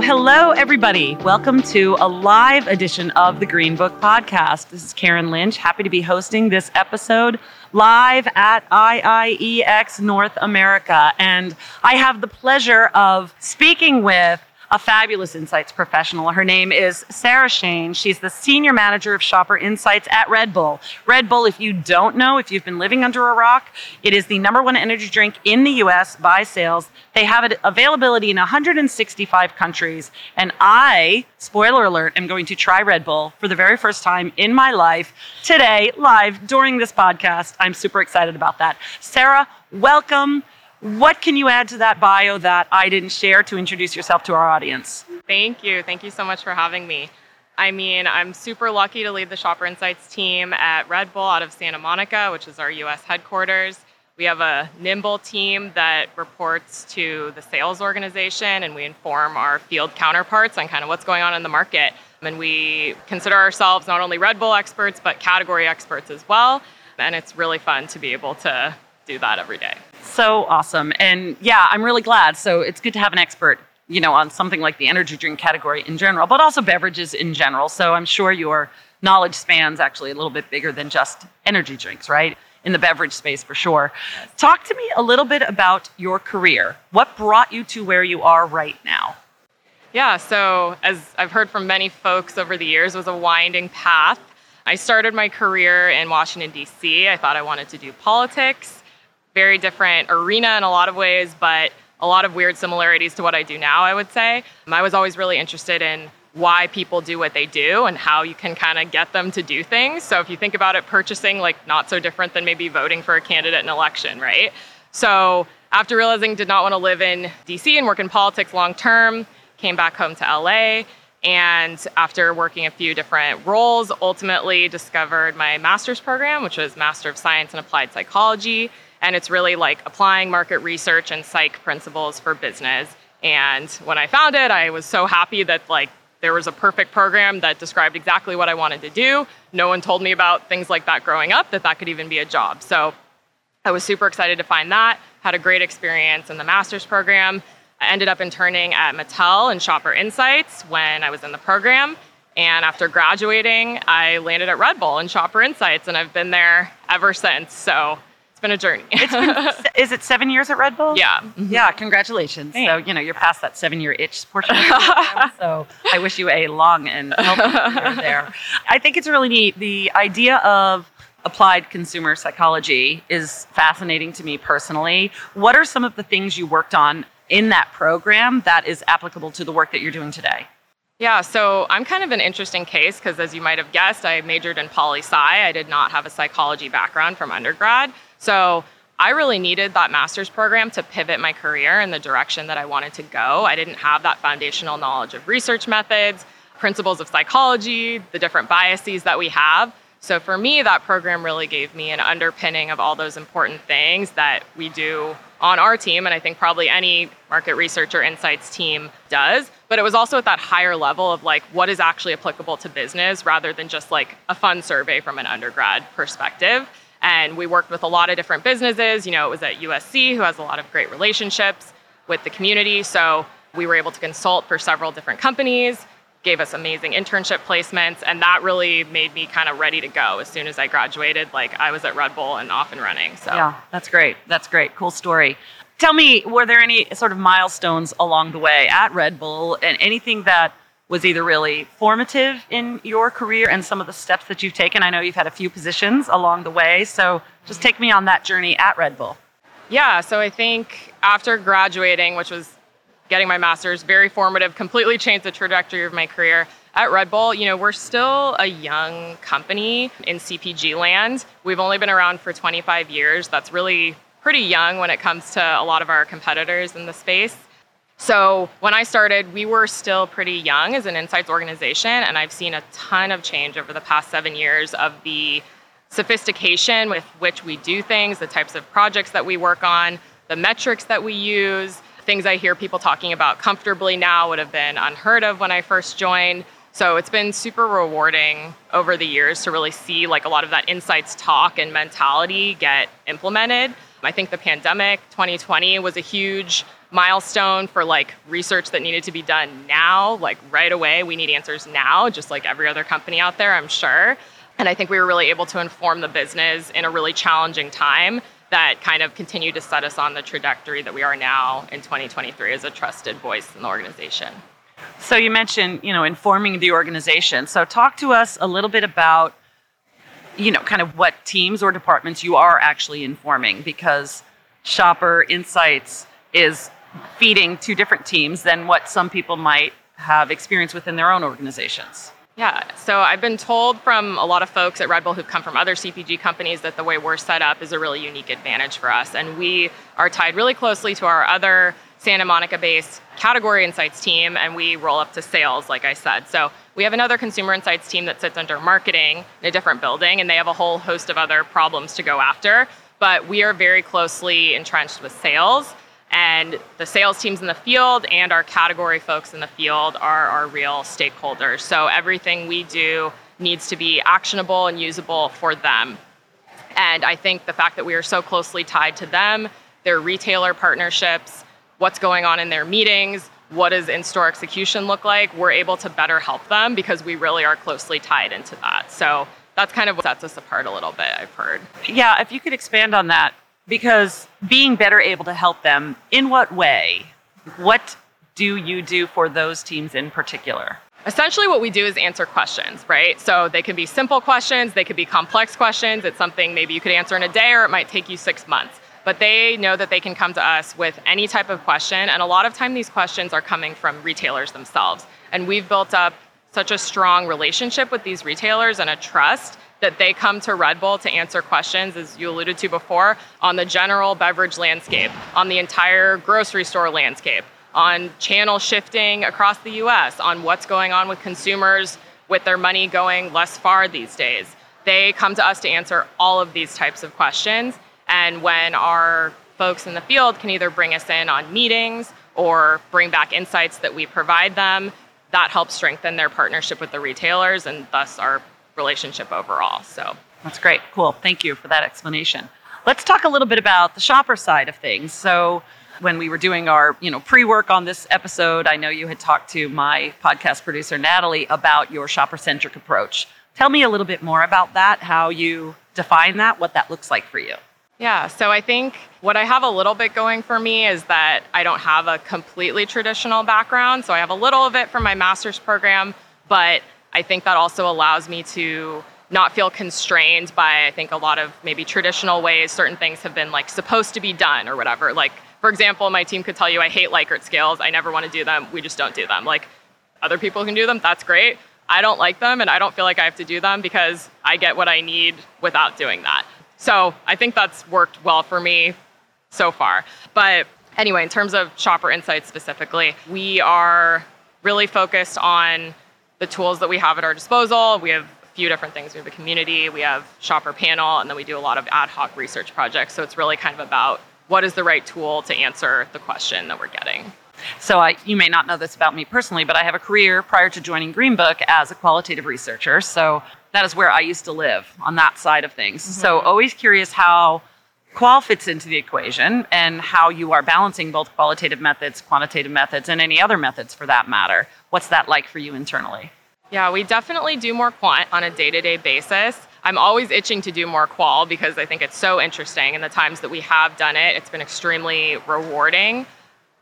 Hello, everybody. Welcome to a live edition of the Greenbook Podcast. This is Karen Lynch. Happy to be hosting this episode live at IIEX North America. And I have the pleasure of speaking with a fabulous insights professional. Her name is Sarah Shain. She's the senior manager of shopper insights at Red Bull. Red Bull, if you don't know, if you've been living under a rock, it is the number one energy drink in the US by sales. They have it availability in 165 countries. And I, spoiler alert, am going to try Red Bull for the very first time in my life today, live during this podcast. I'm super excited about that. Sarah, welcome. What can you add to that bio that I didn't share to introduce yourself to our audience? Thank you. Thank you so much for having me. I mean, I'm super lucky to lead the Shopper Insights team at Red Bull out of Santa Monica, which is our US headquarters. We have a nimble team that reports to the sales organization and we inform our field counterparts on kind of what's going on in the market. And we consider ourselves not only Red Bull experts, but category experts as well. And it's really fun to be able to do that every day. So awesome. And yeah, I'm really glad. So it's good to have an expert, you know, on something like the energy drink category in general, but also beverages in general. So I'm sure your knowledge spans actually a little bit bigger than just energy drinks, right? In the beverage space for sure. Talk to me a little bit about your career. What brought you to where you are right now? Yeah, so as I've heard from many folks over the years, it was a winding path. I started my career in Washington, D.C. I thought I wanted to do politics very different arena in a lot of ways, but a lot of weird similarities to what I do now, I would say. Um, I was always really interested in why people do what they do and how you can kind of get them to do things. So if you think about it, purchasing, like not so different than maybe voting for a candidate in an election, right? So after realizing did not want to live in DC and work in politics long term, came back home to LA. And after working a few different roles, ultimately discovered my master's program, which was Master of Science in Applied Psychology and it's really like applying market research and psych principles for business. And when I found it, I was so happy that like there was a perfect program that described exactly what I wanted to do. No one told me about things like that growing up that that could even be a job. So I was super excited to find that. Had a great experience in the master's program. I ended up interning at Mattel and Shopper Insights when I was in the program. And after graduating, I landed at Red Bull and Shopper Insights, and I've been there ever since. So it's been a journey. it's been, is it seven years at Red Bull? Yeah. Mm-hmm. Yeah, congratulations. Thanks. So, you know, you're past that seven year itch portion of program, So I wish you a long and healthy career there. I think it's really neat. The idea of applied consumer psychology is fascinating to me personally. What are some of the things you worked on in that program that is applicable to the work that you're doing today? Yeah, so I'm kind of an interesting case because, as you might have guessed, I majored in poli sci. I did not have a psychology background from undergrad. So I really needed that master's program to pivot my career in the direction that I wanted to go. I didn't have that foundational knowledge of research methods, principles of psychology, the different biases that we have. So for me, that program really gave me an underpinning of all those important things that we do on our team, and I think probably any market research or insights team does. But it was also at that higher level of like what is actually applicable to business rather than just like a fun survey from an undergrad perspective. And we worked with a lot of different businesses. You know, it was at USC, who has a lot of great relationships with the community. So we were able to consult for several different companies, gave us amazing internship placements, and that really made me kind of ready to go as soon as I graduated. Like I was at Red Bull and off and running. So yeah, that's great. That's great. Cool story. Tell me, were there any sort of milestones along the way at Red Bull and anything that was either really formative in your career and some of the steps that you've taken. I know you've had a few positions along the way, so just take me on that journey at Red Bull. Yeah, so I think after graduating, which was getting my master's, very formative, completely changed the trajectory of my career. At Red Bull, you know, we're still a young company in CPG land. We've only been around for 25 years. That's really pretty young when it comes to a lot of our competitors in the space So when I started, we were still pretty young as an insights organization, and I've seen a ton of change over the past seven years of the sophistication with which we do things, the types of projects that we work on, the metrics that we use. Things I hear people talking about comfortably now would have been unheard of when I first joined. So it's been super rewarding over the years to really see like a lot of that insights talk and mentality get implemented. I think the pandemic 2020 was a huge milestone for like research that needed to be done now, like right away. We need answers now, just like every other company out there, I'm sure. And I think we were really able to inform the business in a really challenging time that kind of continued to set us on the trajectory that we are now in 2023 as a trusted voice in the organization. So you mentioned, you know, informing the organization. So talk to us a little bit about, you know, kind of what teams or departments you are actually informing because Shopper Insights is feeding two different teams than what some people might have experience within their own organizations. Yeah, so I've been told from a lot of folks at Red Bull who've come from other CPG companies that the way we're set up is a really unique advantage for us. And we are tied really closely to our other Santa Monica based category insights team, and we roll up to sales, like I said. So we have another consumer insights team that sits under marketing in a different building, and they have a whole host of other problems to go after. But we are very closely entrenched with sales. And the sales teams in the field and our category folks in the field are our real stakeholders. So everything we do needs to be actionable and usable for them. And I think the fact that we are so closely tied to them, their retailer partnerships, what's going on in their meetings, what does in store execution look like, we're able to better help them because we really are closely tied into that. So that's kind of what sets us apart a little bit, I've heard. Yeah, if you could expand on that, because being better able to help them in what way? What do you do for those teams in particular? Essentially what we do is answer questions right? So they can be simple questions they could be complex questions. It's something maybe you could answer in a day or it might take you six months. But they know that they can come to us with any type of question and a lot of time these questions are coming from retailers themselves. And we've built up such a strong relationship with these retailers and a trust that they come to Red Bull to answer questions, as you alluded to before, on the general beverage landscape, on the entire grocery store landscape, on channel shifting across the US, on what's going on with consumers with their money going less far these days. They come to us to answer all of these types of questions. And when our folks in the field can either bring us in on meetings or bring back insights that we provide them, that helps strengthen their partnership with the retailers and thus our relationship overall. So that's great. Cool. Thank you for that explanation. Let's talk a little bit about the shopper side of things. So when we were doing our, you know, pre-work on this episode, I know you had talked to my podcast producer Natalie about your shopper-centric approach. Tell me a little bit more about that, how you define that, what that looks like for you. Yeah, so I think what I have a little bit going for me is that I don't have a completely traditional background. So I have a little of it from my master's program, but I think that also allows me to not feel constrained by I think a lot of maybe traditional ways certain things have been like supposed to be done or whatever. Like for example, my team could tell you I hate Likert scales. I never want to do them. We just don't do them. Like other people can do them. That's great. I don't like them and I don't feel like I have to do them because I get what I need without doing that. So I think that's worked well for me so far. But anyway, in terms of shopper insights specifically, we are really focused on the tools that we have at our disposal. We have a few different things. We have a community, we have shopper panel, and then we do a lot of ad hoc research projects. So it's really kind of about what is the right tool to answer the question that we're getting. So I, you may not know this about me personally, but I have a career prior to joining Greenbook as a qualitative researcher. So that is where I used to live on that side of things. Mm-hmm. So always curious how qual fits into the equation and how you are balancing both qualitative methods, quantitative methods, and any other methods for that matter. What's that like for you internally? Yeah, we definitely do more quant on a day to day basis. I'm always itching to do more qual because I think it's so interesting. And the times that we have done it, it's been extremely rewarding.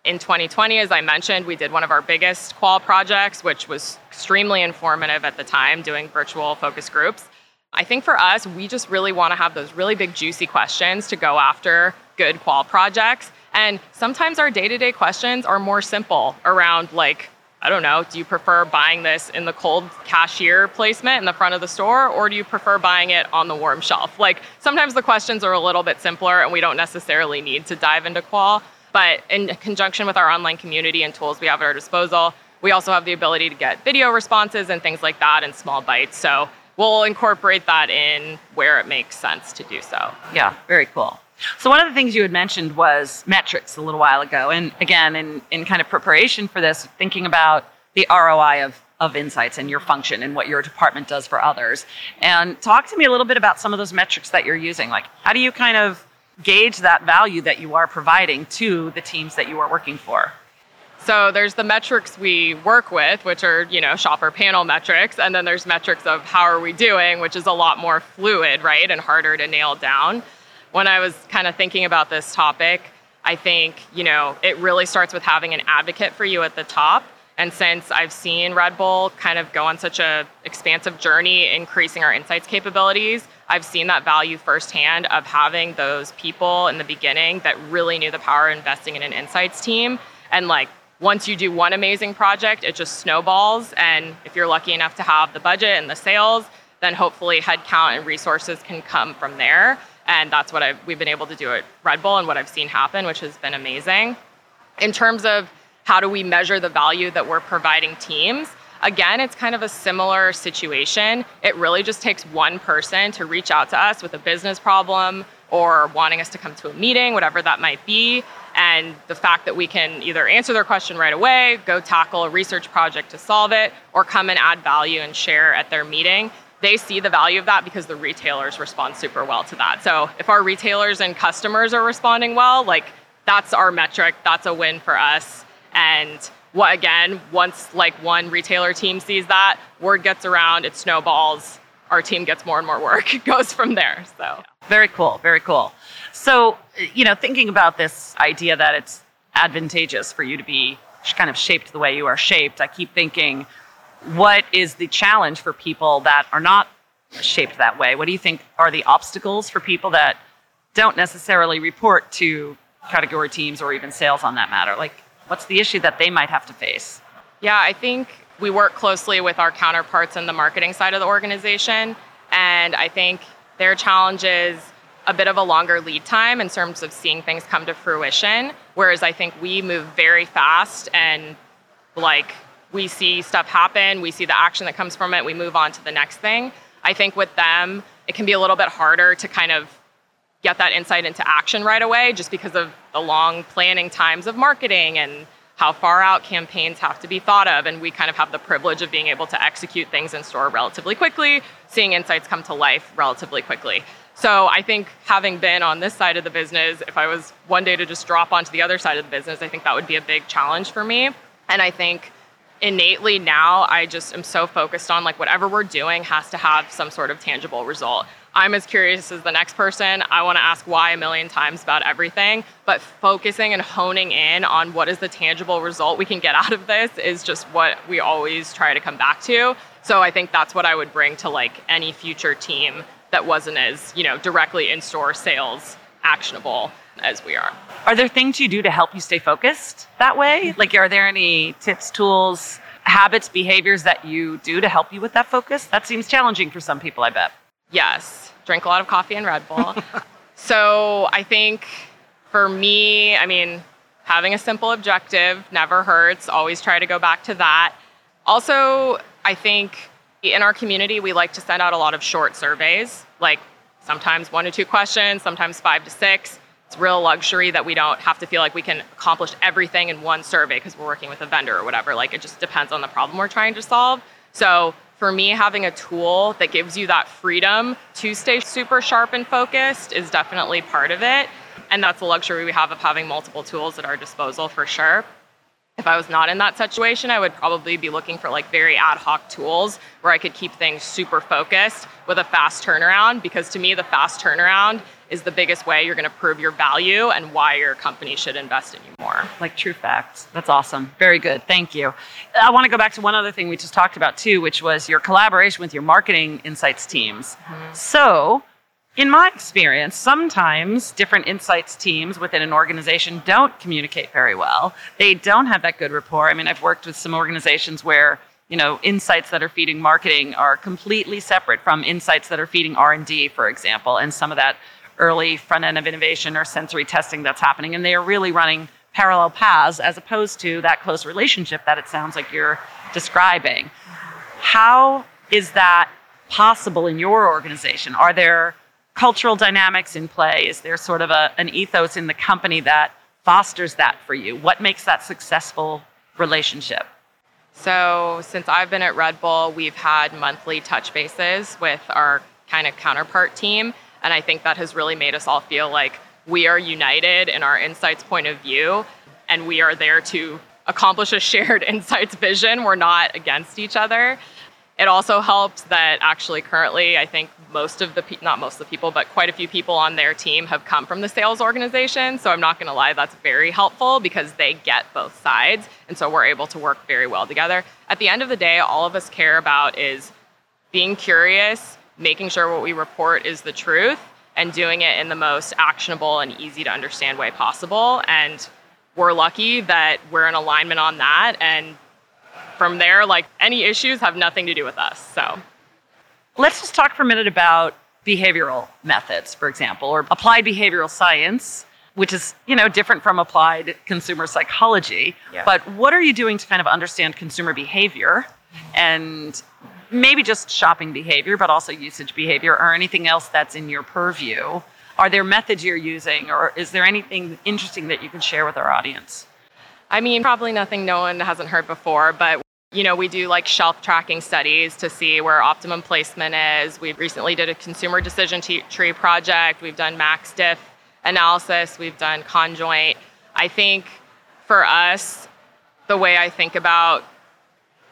In 2020, as I mentioned, we did one of our biggest qual projects, which was extremely informative at the time, doing virtual focus groups. I think for us, we just really want to have those really big, juicy questions to go after good qual projects. And sometimes our day to day questions are more simple around, like, I don't know, do you prefer buying this in the cold cashier placement in the front of the store, or do you prefer buying it on the warm shelf? Like, sometimes the questions are a little bit simpler and we don't necessarily need to dive into qual. But in conjunction with our online community and tools we have at our disposal, we also have the ability to get video responses and things like that in small bites. So we'll incorporate that in where it makes sense to do so. Yeah, very cool. So one of the things you had mentioned was metrics a little while ago. And again, in, in kind of preparation for this, thinking about the ROI of, of insights and your function and what your department does for others. And talk to me a little bit about some of those metrics that you're using. Like how do you kind of gauge that value that you are providing to the teams that you are working for? So there's the metrics we work with, which are, you know, shopper panel metrics, and then there's metrics of how are we doing, which is a lot more fluid, right, and harder to nail down. When I was kind of thinking about this topic, I think, you know, it really starts with having an advocate for you at the top. And since I've seen Red Bull kind of go on such a expansive journey increasing our insights capabilities, I've seen that value firsthand of having those people in the beginning that really knew the power of investing in an insights team and like once you do one amazing project, it just snowballs. And if you're lucky enough to have the budget and the sales, then hopefully headcount and resources can come from there. And that's what I've, we've been able to do at Red Bull and what I've seen happen, which has been amazing. In terms of how do we measure the value that we're providing teams, again, it's kind of a similar situation. It really just takes one person to reach out to us with a business problem or wanting us to come to a meeting, whatever that might be. And the fact that we can either answer their question right away, go tackle a research project to solve it, or come and add value and share at their meeting, they see the value of that because the retailers respond super well to that. So if our retailers and customers are responding well, like that's our metric, that's a win for us. And what again, once like one retailer team sees that, word gets around, it snowballs, our team gets more and more work. It goes from there. So very cool, very cool. So, you know, thinking about this idea that it's advantageous for you to be kind of shaped the way you are shaped, I keep thinking, what is the challenge for people that are not shaped that way? What do you think are the obstacles for people that don't necessarily report to category teams or even sales on that matter? Like, what's the issue that they might have to face? Yeah, I think we work closely with our counterparts in the marketing side of the organization. And I think their challenge is a bit of a longer lead time in terms of seeing things come to fruition. Whereas I think we move very fast and like we see stuff happen, we see the action that comes from it, we move on to the next thing. I think with them, it can be a little bit harder to kind of get that insight into action right away just because of the long planning times of marketing and how far out campaigns have to be thought of. And we kind of have the privilege of being able to execute things in store relatively quickly, seeing insights come to life relatively quickly. So I think having been on this side of the business, if I was one day to just drop onto the other side of the business, I think that would be a big challenge for me. And I think innately now I just am so focused on like whatever we're doing has to have some sort of tangible result. I'm as curious as the next person. I want to ask why a million times about everything, but focusing and honing in on what is the tangible result we can get out of this is just what we always try to come back to. So I think that's what I would bring to like any future team that wasn't as you know directly in store sales actionable as we are. Are there things you do to help you stay focused that way? Like, are there any tips, tools, habits, behaviors that you do to help you with that focus? That seems challenging for some people, I bet. Yes, drink a lot of coffee and Red Bull. so I think for me, I mean, having a simple objective never hurts. Always try to go back to that. Also, I think in our community, we like to send out a lot of short surveys, like sometimes one to two questions, sometimes five to six. It's real luxury that we don't have to feel like we can accomplish everything in one survey because we're working with a vendor or whatever. Like it just depends on the problem we're trying to solve. So for me, having a tool that gives you that freedom to stay super sharp and focused is definitely part of it. And that's the luxury we have of having multiple tools at our disposal for sure if I was not in that situation, I would probably be looking for like very ad hoc tools where I could keep things super focused with a fast turnaround because to me, the fast turnaround is the biggest way you're going to prove your value and why your company should invest in you more. Like true facts. That's awesome. Very good. Thank you. I want to go back to one other thing we just talked about too, which was your collaboration with your marketing insights teams. Mm-hmm. So, in my experience, sometimes different insights teams within an organization don't communicate very well. They don't have that good rapport. I mean, I've worked with some organizations where you know insights that are feeding marketing are completely separate from insights that are feeding r&d for example and some of that early front end of innovation or sensory testing that's happening and they are really running parallel paths as opposed to that close relationship that it sounds like you're describing. How is that possible in your organization? Are there cultural dynamics in play? Is there sort of a, an ethos in the company that fosters that for you? What makes that successful relationship? So, since I've been at Red Bull, we've had monthly touch bases with our kind of counterpart team. And I think that has really made us all feel like we are united in our insights point of view and we are there to accomplish a shared insights vision. We're not against each other. It also helps that actually currently I think most of the pe- not most of the people but quite a few people on their team have come from the sales organization. So I'm not going to lie that's very helpful because they get both sides. And so we're able to work very well together. At the end of the day all of us care about is being curious, making sure what we report is the truth and doing it in the most actionable and easy to understand way possible. And we're lucky that we're in alignment on that. And from there, like any issues have nothing to do with us. So let's just talk for a minute about behavioral methods, for example, or applied behavioral science, which is, you know, different from applied consumer psychology. Yeah. But what are you doing to kind of understand consumer behavior and maybe just shopping behavior, but also usage behavior or anything else that's in your purview? Are there methods you're using or is there anything interesting that you can share with our audience? I mean, probably nothing no one hasn't heard before, but you know, we do like shelf tracking studies to see where optimum placement is. We recently did a consumer decision tree project. We've done max diff analysis. We've done conjoint. I think for us, the way I think about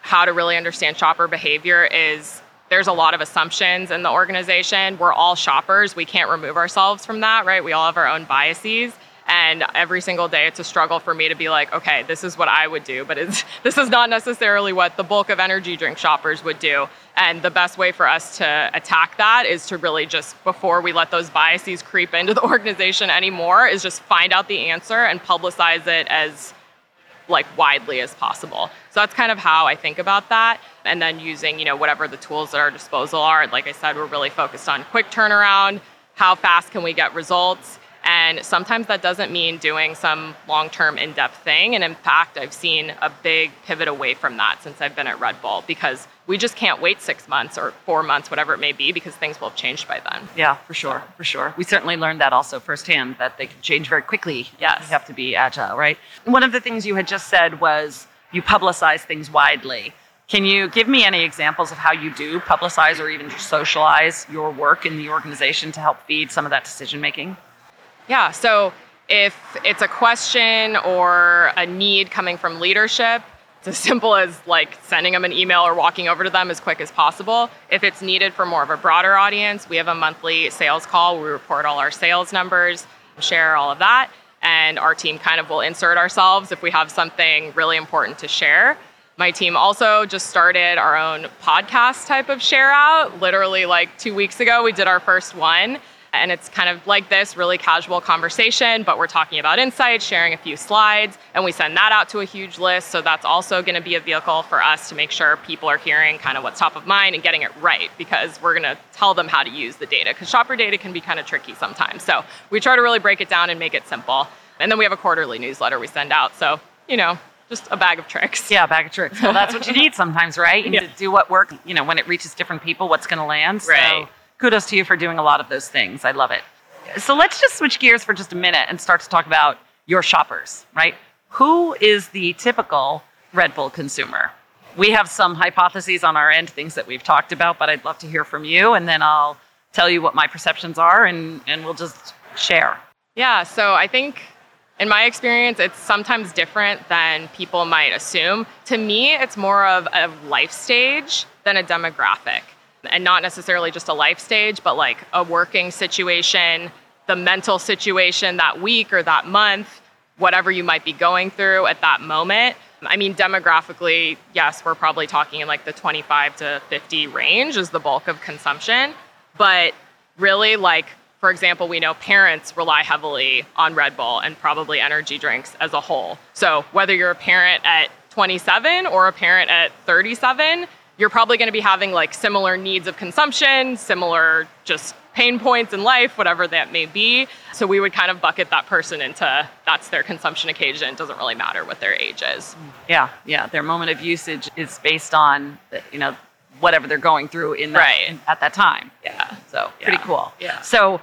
how to really understand shopper behavior is there's a lot of assumptions in the organization. We're all shoppers. We can't remove ourselves from that, right? We all have our own biases. And every single day, it's a struggle for me to be like, okay, this is what I would do, but it's, this is not necessarily what the bulk of energy drink shoppers would do. And the best way for us to attack that is to really just, before we let those biases creep into the organization anymore, is just find out the answer and publicize it as like widely as possible. So that's kind of how I think about that. And then using, you know, whatever the tools at our disposal are. Like I said, we're really focused on quick turnaround, how fast can we get results, and sometimes that doesn't mean doing some long term, in depth thing. And in fact, I've seen a big pivot away from that since I've been at Red Bull because we just can't wait six months or four months, whatever it may be, because things will have changed by then. Yeah, for sure, for sure. We certainly learned that also firsthand that they can change very quickly. Yes. You have to be agile, right? One of the things you had just said was you publicize things widely. Can you give me any examples of how you do publicize or even socialize your work in the organization to help feed some of that decision making? Yeah. So if it's a question or a need coming from leadership, it's as simple as like sending them an email or walking over to them as quick as possible. If it's needed for more of a broader audience, we have a monthly sales call. We report all our sales numbers, share all of that, and our team kind of will insert ourselves if we have something really important to share. My team also just started our own podcast type of share out. Literally, like two weeks ago, we did our first one and it's kind of like this really casual conversation, but we're talking about insights, sharing a few slides, and we send that out to a huge list. So that's also going to be a vehicle for us to make sure people are hearing kind of what's top of mind and getting it right because we're going to tell them how to use the data because shopper data can be kind of tricky sometimes. So we try to really break it down and make it simple. And then we have a quarterly newsletter we send out. So, you know, just a bag of tricks. Yeah, a bag of tricks. Well, that's what you need sometimes, right? You need yeah. to do what work, you know, when it reaches different people, what's going to land. So right kudos to you for doing a lot of those things. I love it. So let's just switch gears for just a minute and start to talk about your shoppers, right? Who is the typical Red Bull consumer? We have some hypotheses on our end, things that we've talked about, but I'd love to hear from you, and then I'll tell you what my perceptions are, and, and we'll just share. Yeah, so I think in my experience, it's sometimes different than people might assume. To me, it's more of a life stage than a demographic and not necessarily just a life stage, but like a working situation, the mental situation that week or that month, whatever you might be going through at that moment. I mean, demographically, yes, we're probably talking in like the 25 to 50 range is the bulk of consumption. But really, like, for example, we know parents rely heavily on Red Bull and probably energy drinks as a whole. So whether you're a parent at 27 or a parent at 37, you're probably going to be having like similar needs of consumption, similar just pain points in life, whatever that may be. So we would kind of bucket that person into that's their consumption occasion. It doesn't really matter what their age is. Yeah, yeah. Their moment of usage is based on, you know, whatever they're going through in that, Right. in- at that time. Yeah. So pretty cool. Yeah. So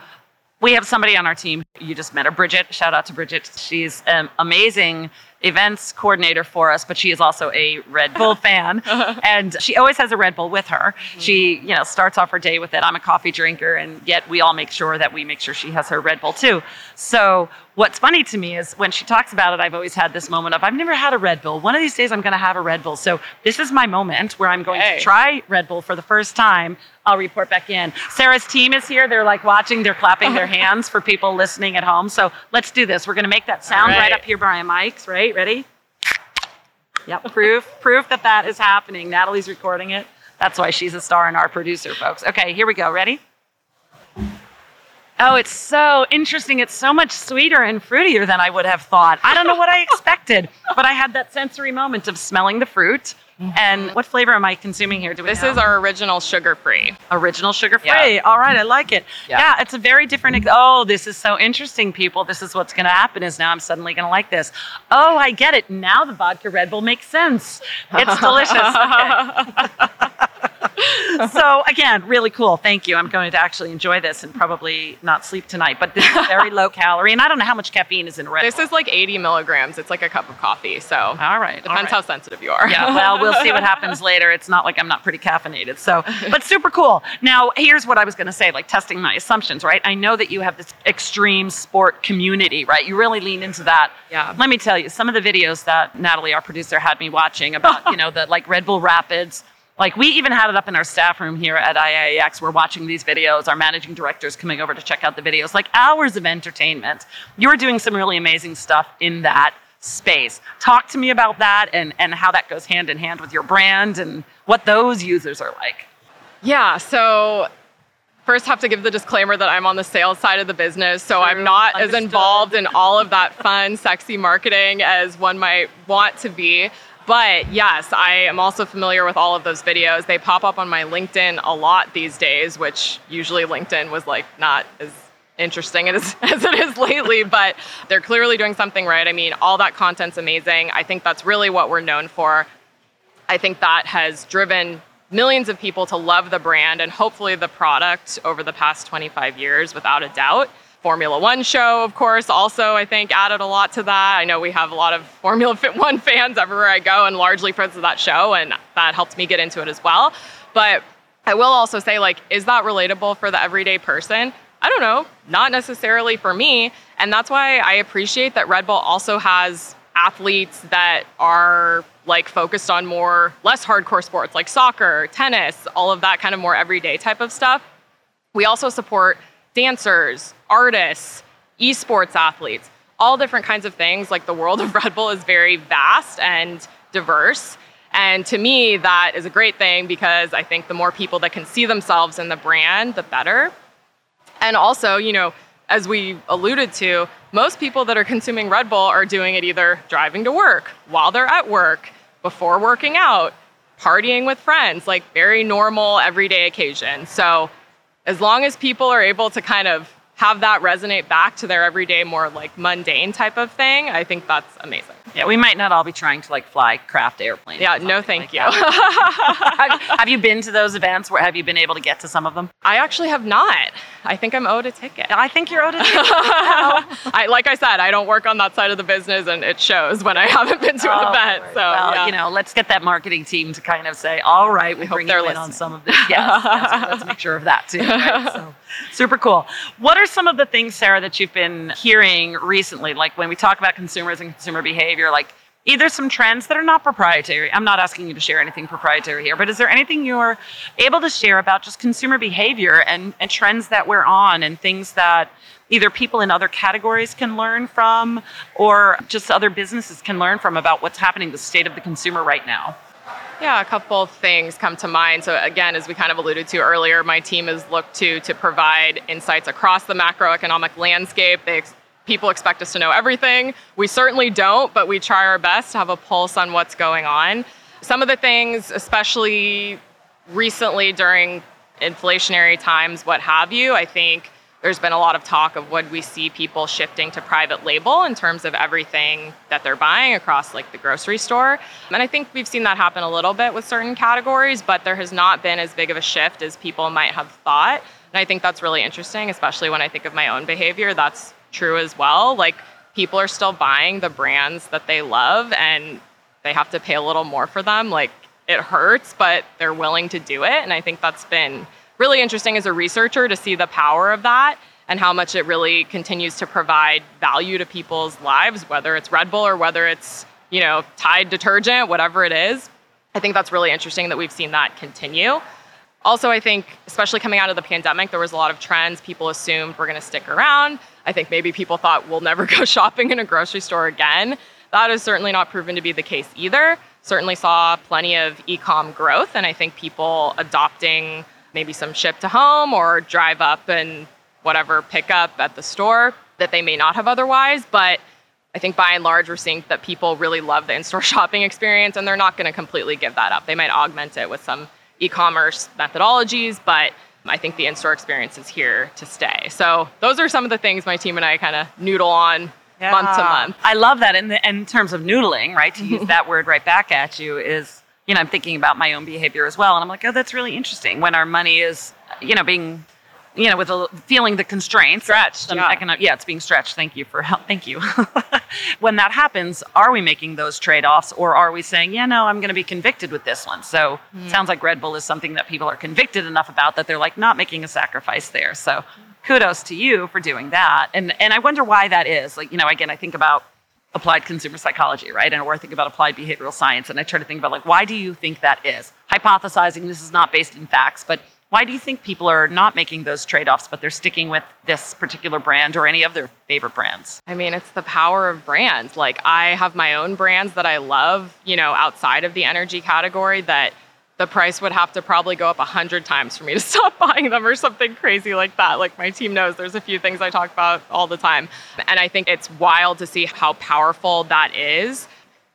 we have somebody on our team. You just met her, Bridget. Shout out to Bridget. She's an amazing events coordinator for us, but she is also a Red Bull fan, and she always has a Red Bull with her. She, you know, starts off her day with it. I'm a coffee drinker, and yet we all make sure that we make sure she has her Red Bull too. So what's funny to me is when she talks about it, I've always had this moment of I've never had a Red Bull. One of these days I'm going to have a Red Bull. So this is my moment where I'm going Hey. to try Red Bull for the first time. I'll report back in. Sarah's team is here. They're like watching, they're clapping their hands for people listening at home. So let's do this. We're going to make that sound right. right. up here by my mics, right? Ready? Yep, proof, proof that that is happening. Natalie's recording it. That's why she's a star and our producer, folks. Okay, here we go. Ready? Oh, it's so interesting. It's so much sweeter and fruitier than I would have thought. I don't know what I expected, but I had that sensory moment of smelling the fruit. And what flavor am I consuming here? Do we This know? is our original sugar free. original sugar free. Yeah. All right, I like it. Yeah. Yeah. it's a very different. Ex- oh, this is so interesting, people. This is what's going to happen. Is now I'm suddenly going to like this. Oh, I get it. Now the vodka Red Bull makes sense. It's delicious. So again, really cool. Thank you. I'm going to actually enjoy this and probably not sleep tonight. But this is very low calorie, and I don't know how much caffeine is in Red This Bull. is like 80 milligrams. It's like a cup of coffee. So all right. depends right. how sensitive you are. yeah, well, we'll see what happens later. It's not like I'm not pretty caffeinated. So, but super cool. Now, here's what I was going to say, like testing my assumptions, right? I know that you have this extreme sport community, right? You really lean into that. Yeah. Let me tell you, some of the videos that Natalie, our producer, had me watching about, you know, the like Red Bull Rapids. Like we even had it up in our staff room here at IIEX. We're watching these videos. Our managing director's coming over to check out the videos. Like hours of entertainment. You're doing some really amazing stuff in that space. Talk to me about that and, and how that goes hand in hand with your brand and what those users are like. Yeah, so first have to give the disclaimer that I'm on the sales side of the business, so True. I'm not Understood. as involved in all of that fun, sexy marketing as one might want to be. But yes, I am also familiar with all of those videos. They pop up on my LinkedIn a lot these days, which usually LinkedIn was like not as interesting as, as it is lately, but they're clearly doing something right. I mean, all that content's amazing. I think that's really what we're known for. I think that has driven millions of people to love the brand and hopefully the product over the past 25 years, without a doubt. Formula One show, of course, also I think added a lot to that. I know we have a lot of Formula One fans everywhere I go, and largely friends of that show, and that helped me get into it as well. But I will also say, like, is that relatable for the everyday person? I don't know, not necessarily for me. And that's why I appreciate that Red Bull also has athletes that are like focused on more less hardcore sports like soccer, tennis, all of that kind of more everyday type of stuff. We also support dancers, artists, esports athletes, all different kinds of things. Like the world of Red Bull is very vast and diverse. And to me, that is a great thing because I think the more people that can see themselves in the brand, the better. And also, you know, as we alluded to, most people that are consuming Red Bull are doing it either driving to work, while they're at work, before working out, partying with friends, like very normal everyday occasion. So, as long as people are able to kind of have that resonate back to their everyday, more like mundane type of thing, I think that's amazing. Yeah, we might not all be trying to like fly craft airplanes. Yeah, no, thank like you. have, have you been to those events? Where have you been able to get to some of them? I actually have not. I think I'm owed a ticket. I think you're owed a ticket. I, like I said, I don't work on that side of the business, and it shows when I haven't been to an Oh, event. Lord. So, well, yeah. you know, let's get that marketing team to kind of say, all right, we hope bring they're on some of this. Yes, yes, let's make sure of that too. right? So, super cool. What are some of the things, Sarah, that you've been hearing recently? Like when we talk about consumers and consumer behavior, like either some trends that are not proprietary. I'm not asking you to share anything proprietary here, but is there anything you're able to share about just consumer behavior and, and trends that we're on and things that either people in other categories can learn from or just other businesses can learn from about what's happening, the state of the consumer right now? Yeah, a couple of things come to mind. So again, as we kind of alluded to earlier, my team has looked to to provide insights across the macroeconomic landscape. They people expect us to know everything. We certainly don't, but we try our best to have a pulse on what's going on. Some of the things, especially recently during inflationary times, what have you, I think there's been a lot of talk of would we see people shifting to private label in terms of everything that they're buying across like the grocery store. And I think we've seen that happen a little bit with certain categories, but there has not been as big of a shift as people might have thought. And I think that's really interesting, especially when I think of my own behavior. That's true as well. Like people are still buying the brands that they love and they have to pay a little more for them. Like it hurts, but they're willing to do it. And I think that's been really interesting as a researcher to see the power of that and how much it really continues to provide value to people's lives, whether it's Red Bull or whether it's, you know, Tide detergent, whatever it is. I think that's really interesting that we've seen that continue. Also, I think, especially coming out of the pandemic, there was a lot of trends people assumed were going to stick around. I think maybe people thought we'll never go shopping in a grocery store again. That has certainly not proven to be the case either. Certainly saw plenty of e com growth, and I think people adopting maybe some ship to home or drive up and whatever pick up at the store that they may not have otherwise. But I think by and large, we're seeing that people really love the in store shopping experience and they're not going to completely give that up. They might augment it with some e commerce methodologies, but I think the in store experience is here to stay. So those are some of the things my team and I kind of noodle on yeah. month to month. I love that. In, the, in terms of noodling, right, to use that word right back at you is you know, I'm thinking about my own behavior as well. And I'm like, oh, that's really interesting when our money is, you know, being, you know, with a, feeling the constraints. Stretched. Yeah. Econo- yeah, it's being stretched. Thank you for help. Thank you. when that happens, are we making those trade offs or are we saying, yeah, no, I'm going to be convicted with this one? So mm. sounds like Red Bull is something that people are convicted enough about that they're like not making a sacrifice there. So kudos to you for doing that. And, and I wonder why that is. Like, you know, again, I think about applied consumer psychology, right? And or I think about applied behavioral science, and I try to think about like why do you think that is? Hypothesizing this is not based in facts, but why do you think people are not making those trade-offs, but they're sticking with this particular brand or any of their favorite brands? I mean, it's the power of brands. Like I have my own brands that I love, you know, outside of the energy category that the price would have to probably go up a hundred times for me to stop buying them or something crazy like that. Like my team knows there's a few things I talk about all the time. And I think it's wild to see how powerful that is.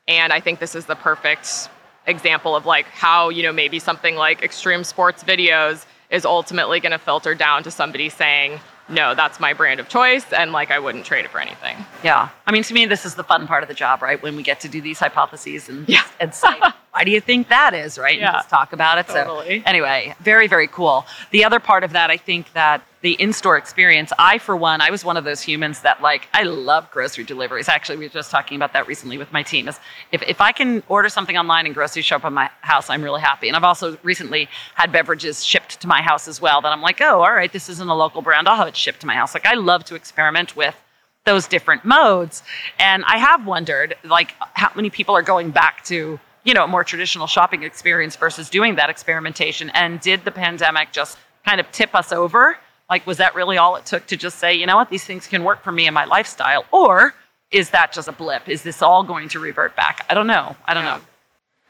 And I think this is the perfect example of like how, you know, maybe something like extreme sports videos is ultimately going to filter down to somebody saying, no, that's my brand of choice, and like I wouldn't trade it for anything. Yeah, I mean, to me, this is the fun part of the job, right? When we get to do these hypotheses and yeah. and say, why do you think that is, right? Yeah. And just talk about it. Totally. So anyway, very very cool. The other part of that, I think that the in-store experience. I, for one, I was one of those humans that like I love grocery deliveries. Actually, we were just talking about that recently with my team. Is if if I can order something online and groceries show up at my house, I'm really happy. And I've also recently had beverages shipped to my house as well. That I'm like, oh, all right, this isn't a local brand. I'll have it shipped to my house. Like I love to experiment with those different modes. And I have wondered, like, how many people are going back to you know a more traditional shopping experience versus doing that experimentation. And did the pandemic just kind of tip us over like, was that really all it took to just say, you know what, these things can work for me and my lifestyle? Or is that just a blip? Is this all going to revert back? I don't know. I don't yeah. know.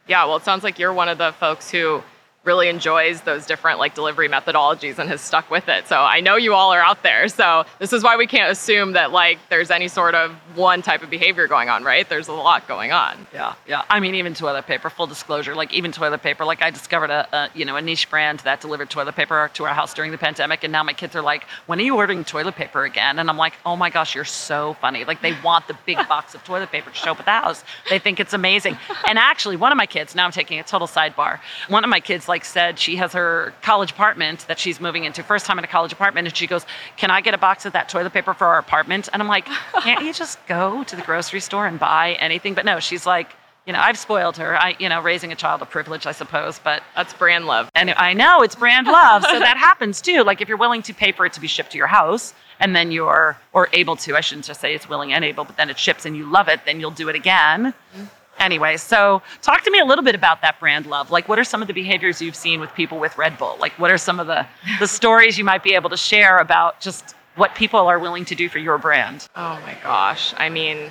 Yeah, well, it sounds like you're one of the folks who really enjoys those different like delivery methodologies and has stuck with it. So I know you all are out there. So this is why we can't assume that like there's any sort of one type of behavior going on, right? There's a lot going on. Yeah, yeah. I mean, even toilet paper. Full disclosure, like even toilet paper. Like I discovered a, a you know a niche brand that delivered toilet paper to our house during the pandemic, and now my kids are like, "When are you ordering toilet paper again?" And I'm like, "Oh my gosh, you're so funny!" Like they want the big box of toilet paper to show up at the house. They think it's amazing. And actually, one of my kids. Now I'm taking a total sidebar. One of my kids like said she has her college apartment that she's moving into, first time in a college apartment, and she goes, "Can I get a box of that toilet paper for our apartment?" And I'm like, "Can't you just go to the grocery store and buy anything?" But no, she's like, you know, I've spoiled her. I, you know, raising a child a privilege, I suppose, but that's brand love. And I know it's brand love. so that happens too. Like if you're willing to pay for it to be shipped to your house and then you're, or able to, I shouldn't just say it's willing and able, but then it ships and you love it, then you'll do it again. Mm-hmm. Anyway, so talk to me a little bit about that brand love. Like, what are some of the behaviors you've seen with people with Red Bull? Like, what are some of the, the stories you might be able to share about just what people are willing to do for your brand? Oh my gosh. I mean,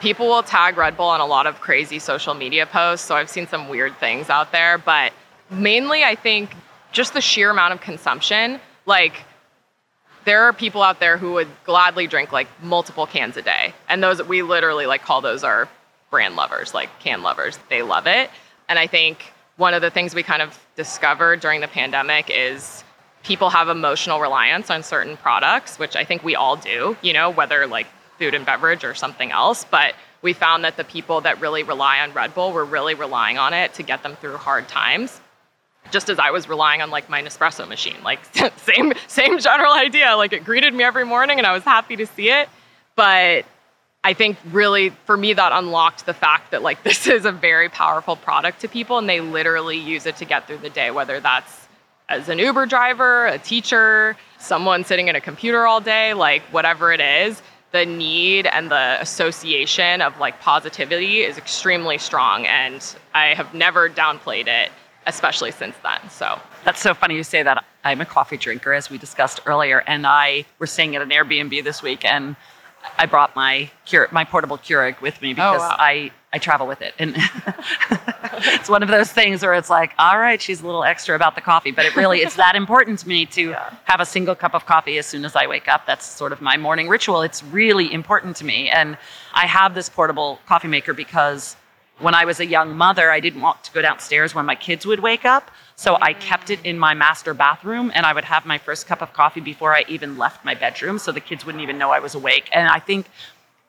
people will tag Red Bull on a lot of crazy social media posts. So I've seen some weird things out there. But mainly, I think just the sheer amount of consumption. Like, there are people out there who would gladly drink like multiple cans a day. And those, we literally like call those our brand lovers, like can lovers. They love it. And I think one of the things we kind of discovered during the pandemic is people have emotional reliance on certain products, which I think we all do, you know, whether like food and beverage or something else. But we found that the people that really rely on Red Bull were really relying on it to get them through hard times. Just as I was relying on like my Nespresso machine, like same same general idea. Like it greeted me every morning and I was happy to see it. But I think really for me that unlocked the fact that like this is a very powerful product to people and they literally use it to get through the day, whether that's as an Uber driver, a teacher, someone sitting at a computer all day, like whatever it is, the need and the association of like positivity is extremely strong and I have never downplayed it, especially since then. So that's so funny you say that. I'm a coffee drinker, as we discussed earlier, and I were staying at an Airbnb this week and I brought my my portable Keurig with me oh, because oh, wow. I I travel with it, and it's one of those things where it's like, all right, she's a little extra about the coffee, but it really it's that important to me to yeah. have a single cup of coffee as soon as I wake up. That's sort of my morning ritual. It's really important to me, and I have this portable coffee maker because when I was a young mother, I didn't want to go downstairs when my kids would wake up. So I kept it in my master bathroom and I would have my first cup of coffee before I even left my bedroom so the kids wouldn't even know I was awake. And I think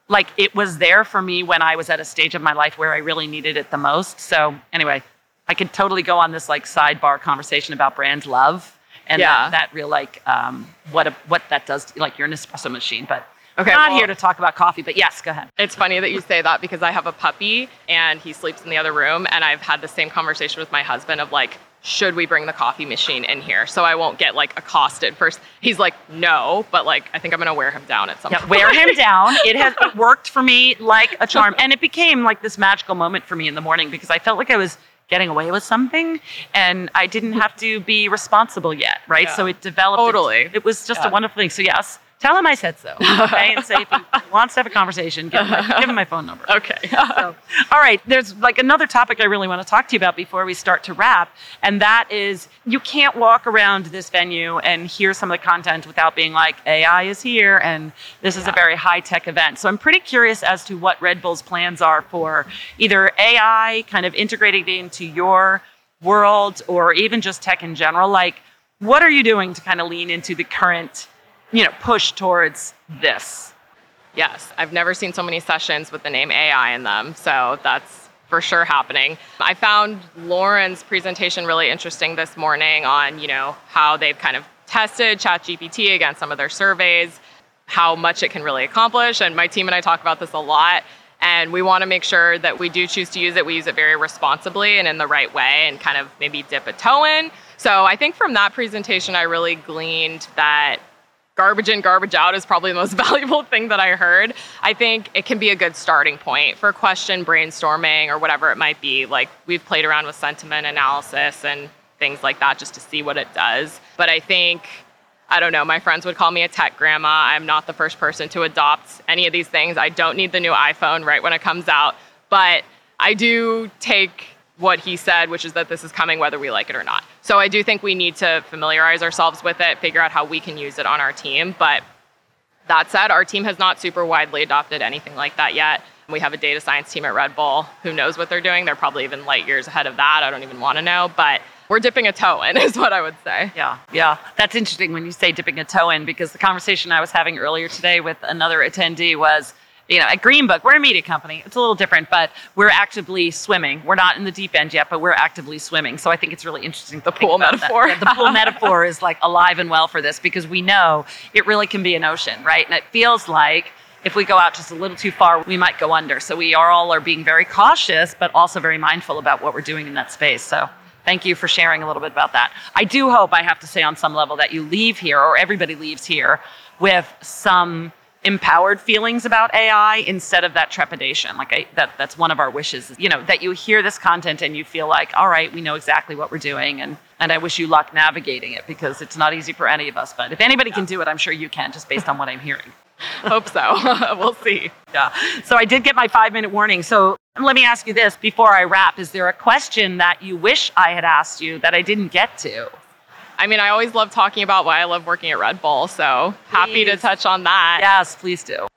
like it was there for me when I was at a stage of my life where I really needed it the most. So anyway, I could totally go on this like sidebar conversation about brand love and yeah. that, that real like um, what a, what that does like your Nespresso machine. But Okay, I'm not well, here to talk about coffee, but yes, go ahead. It's funny that you say that because I have a puppy and he sleeps in the other room, and I've had the same conversation with my husband of like, should we bring the coffee machine in here so I won't get like accosted first? He's like, no, but like I think I'm gonna wear him down at some yeah, point. Wear him down. It has it worked for me like a charm, and it became like this magical moment for me in the morning because I felt like I was getting away with something and I didn't have to be responsible yet, right? Yeah. So it developed. Totally. It, it was just yeah. a wonderful thing. So yes, Tell him I said so. Okay, and say if he wants to have a conversation, give him my, give him my phone number. Okay. so, all right. There's like another topic I really want to talk to you about before we start to wrap, and that is you can't walk around this venue and hear some of the content without being like AI is here, and this is yeah. a very high tech event. So I'm pretty curious as to what Red Bull's plans are for either AI kind of integrated into your world or even just tech in general. Like, what are you doing to kind of lean into the current you know, push towards this. Yes, I've never seen so many sessions with the name AI in them. So that's for sure happening. I found Lauren's presentation really interesting this morning on, you know, how they've kind of tested ChatGPT against some of their surveys, how much it can really accomplish. And my team and I talk about this a lot. And we want to make sure that we do choose to use it, we use it very responsibly and in the right way and kind of maybe dip a toe in. So I think from that presentation, I really gleaned that garbage in, garbage out is probably the most valuable thing that I heard. I think it can be a good starting point for question brainstorming or whatever it might be. Like we've played around with sentiment analysis and things like that just to see what it does. But I think I don't know, my friends would call me a tech grandma. I'm not the first person to adopt any of these things. I don't need the new iPhone right when it comes out, but I do take what he said, which is that this is coming whether we like it or not. So I do think we need to familiarize ourselves with it, figure out how we can use it on our team. But that said, our team has not super widely adopted anything like that yet. We have a data science team at Red Bull who knows what they're doing. They're probably even light years ahead of that. I don't even want to know, but we're dipping a toe in, is what I would say. Yeah, yeah. That's interesting when you say dipping a toe in because the conversation I was having earlier today with another attendee was you know, at Greenbook, we're a media company. It's a little different, but we're actively swimming. We're not in the deep end yet, but we're actively swimming. So I think it's really interesting. The pool metaphor. Yeah, the pool metaphor is like alive and well for this because we know it really can be an ocean, right? And it feels like if we go out just a little too far, we might go under. So we are all are being very cautious, but also very mindful about what we're doing in that space. So thank you for sharing a little bit about that. I do hope I have to say on some level that you leave here or everybody leaves here with some empowered feelings about AI instead of that trepidation. Like I, that, that's one of our wishes. You know, that you hear this content and you feel like, all right, we know exactly what we're doing, and and I wish you luck navigating it because it's not easy for any of us. But if anybody can do it, I'm sure you can, just based on what I'm hearing. Hope so. we'll see. Yeah. So I did get my five minute warning. So let me ask you this before I wrap: Is there a question that you wish I had asked you that I didn't get to? I mean, I always love talking about why I love working at Red Bull, so please. happy to touch on that. Yes, please do.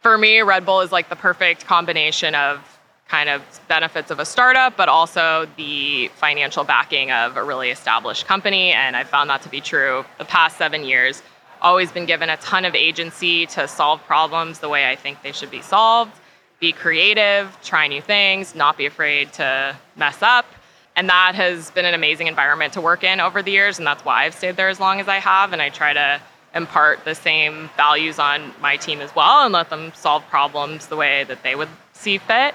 For me, Red Bull is like the perfect combination of kind of benefits of a startup, but also the financial backing of a really established company. And I found that to be true the past seven years. Always been given a ton of agency to solve problems the way I think they should be solved, be creative, try new things, not be afraid to mess up. And that has been an amazing environment to work in over the years. And that's why I've stayed there as long as I have. And I try to impart the same values on my team as well and let them solve problems the way that they would see fit.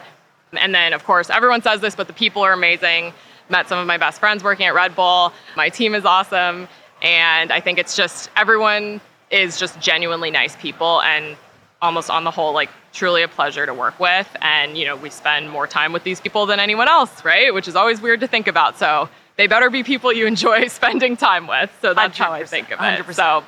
And then, of course, everyone says this, but the people are amazing. Met some of my best friends working at Red Bull. My team is awesome. And I think it's just everyone is just genuinely nice people and almost on the whole, like truly a pleasure to work with. And, you know, we spend more time with these people than anyone else, right? Which is always weird to think about. So they better be people you enjoy spending time with. So that's how I think of it. 100%. So,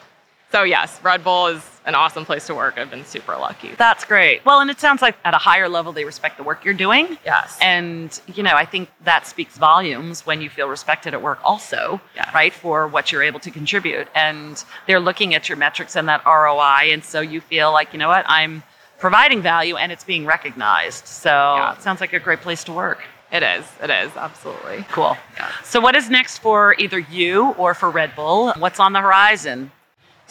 so yes, Red Bull is an awesome place to work. I've been super lucky. That's great. Well, and it sounds like at a higher level, they respect the work you're doing. Yes. And, you know, I think that speaks volumes when you feel respected at work, also, Yeah. right, for what you're able to contribute. And they're looking at your metrics and that ROI. And so you feel like, you know what, I'm providing value and it's being recognized. So Yeah. it sounds like a great place to work. It is. It is. Absolutely. Cool. Yeah. So, what is next for either you or for Red Bull? What's on the horizon?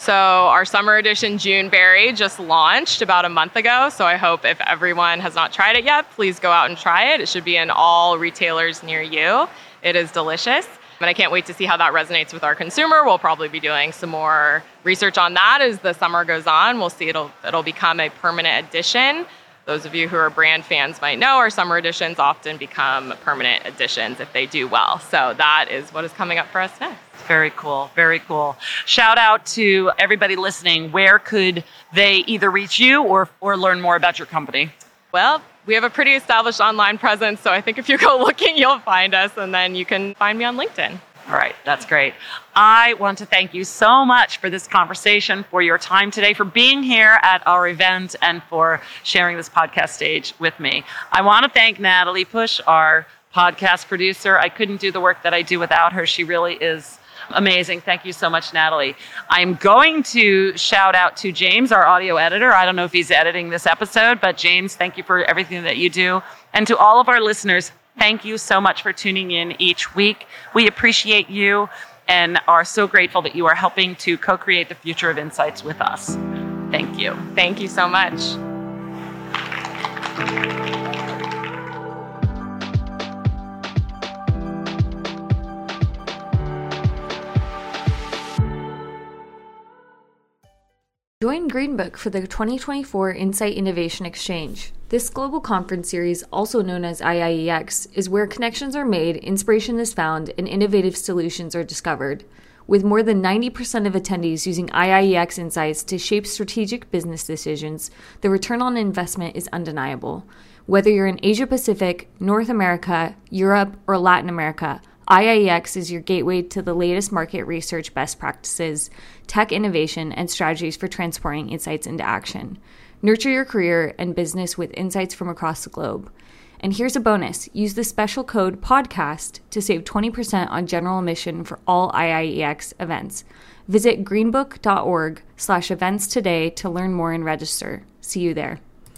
So our summer edition Juneberry just launched about a month ago. So I hope if everyone has not tried it yet, please go out and try it. It should be in all retailers near you. It is delicious. And I can't wait to see how that resonates with our consumer. We'll probably be doing some more research on that as the summer goes on. We'll see it'll it'll become a permanent addition. Those of you who are brand fans might know our summer editions often become permanent additions if they do well. So that is what is coming up for us next. Very cool. Very cool. Shout out to everybody listening. Where could they either reach you or, or learn more about your company? Well, we have a pretty established online presence, so I think if you go looking, you'll find us, and then you can find me on LinkedIn. All right, that's great. I want to thank you so much for this conversation, for your time today, for being here at our event, and for sharing this podcast stage with me. I want to thank Natalie Pusch, our podcast producer. I couldn't do the work that I do without her. She really is amazing. Thank you so much, Natalie. I'm going to shout out to James, our audio editor. I don't know if he's editing this episode, but James, thank you for everything that you do. And to all of our listeners, thank you so much for tuning in each week. We appreciate you and are so grateful that you are helping to co create the future of insights with us. Thank you. Thank you so much. Join Greenbook for the 2024 Insight Innovation Exchange. This global conference series, also known as IIEX, is where connections are made, inspiration is found, and innovative solutions are discovered. With more than 90% of attendees using IIEX insights to shape strategic business decisions, the return on investment is undeniable. Whether you're in Asia Pacific, North America, Europe, or Latin America, IIEX is your gateway to the latest market research best practices, tech innovation, and strategies for transporting insights into action. Nurture your career and business with insights from across the globe. And here's a bonus use the special code PODCAST to save 20% on general admission for all IIEX events. Visit greenbook.org slash events today to learn more and register. See you there.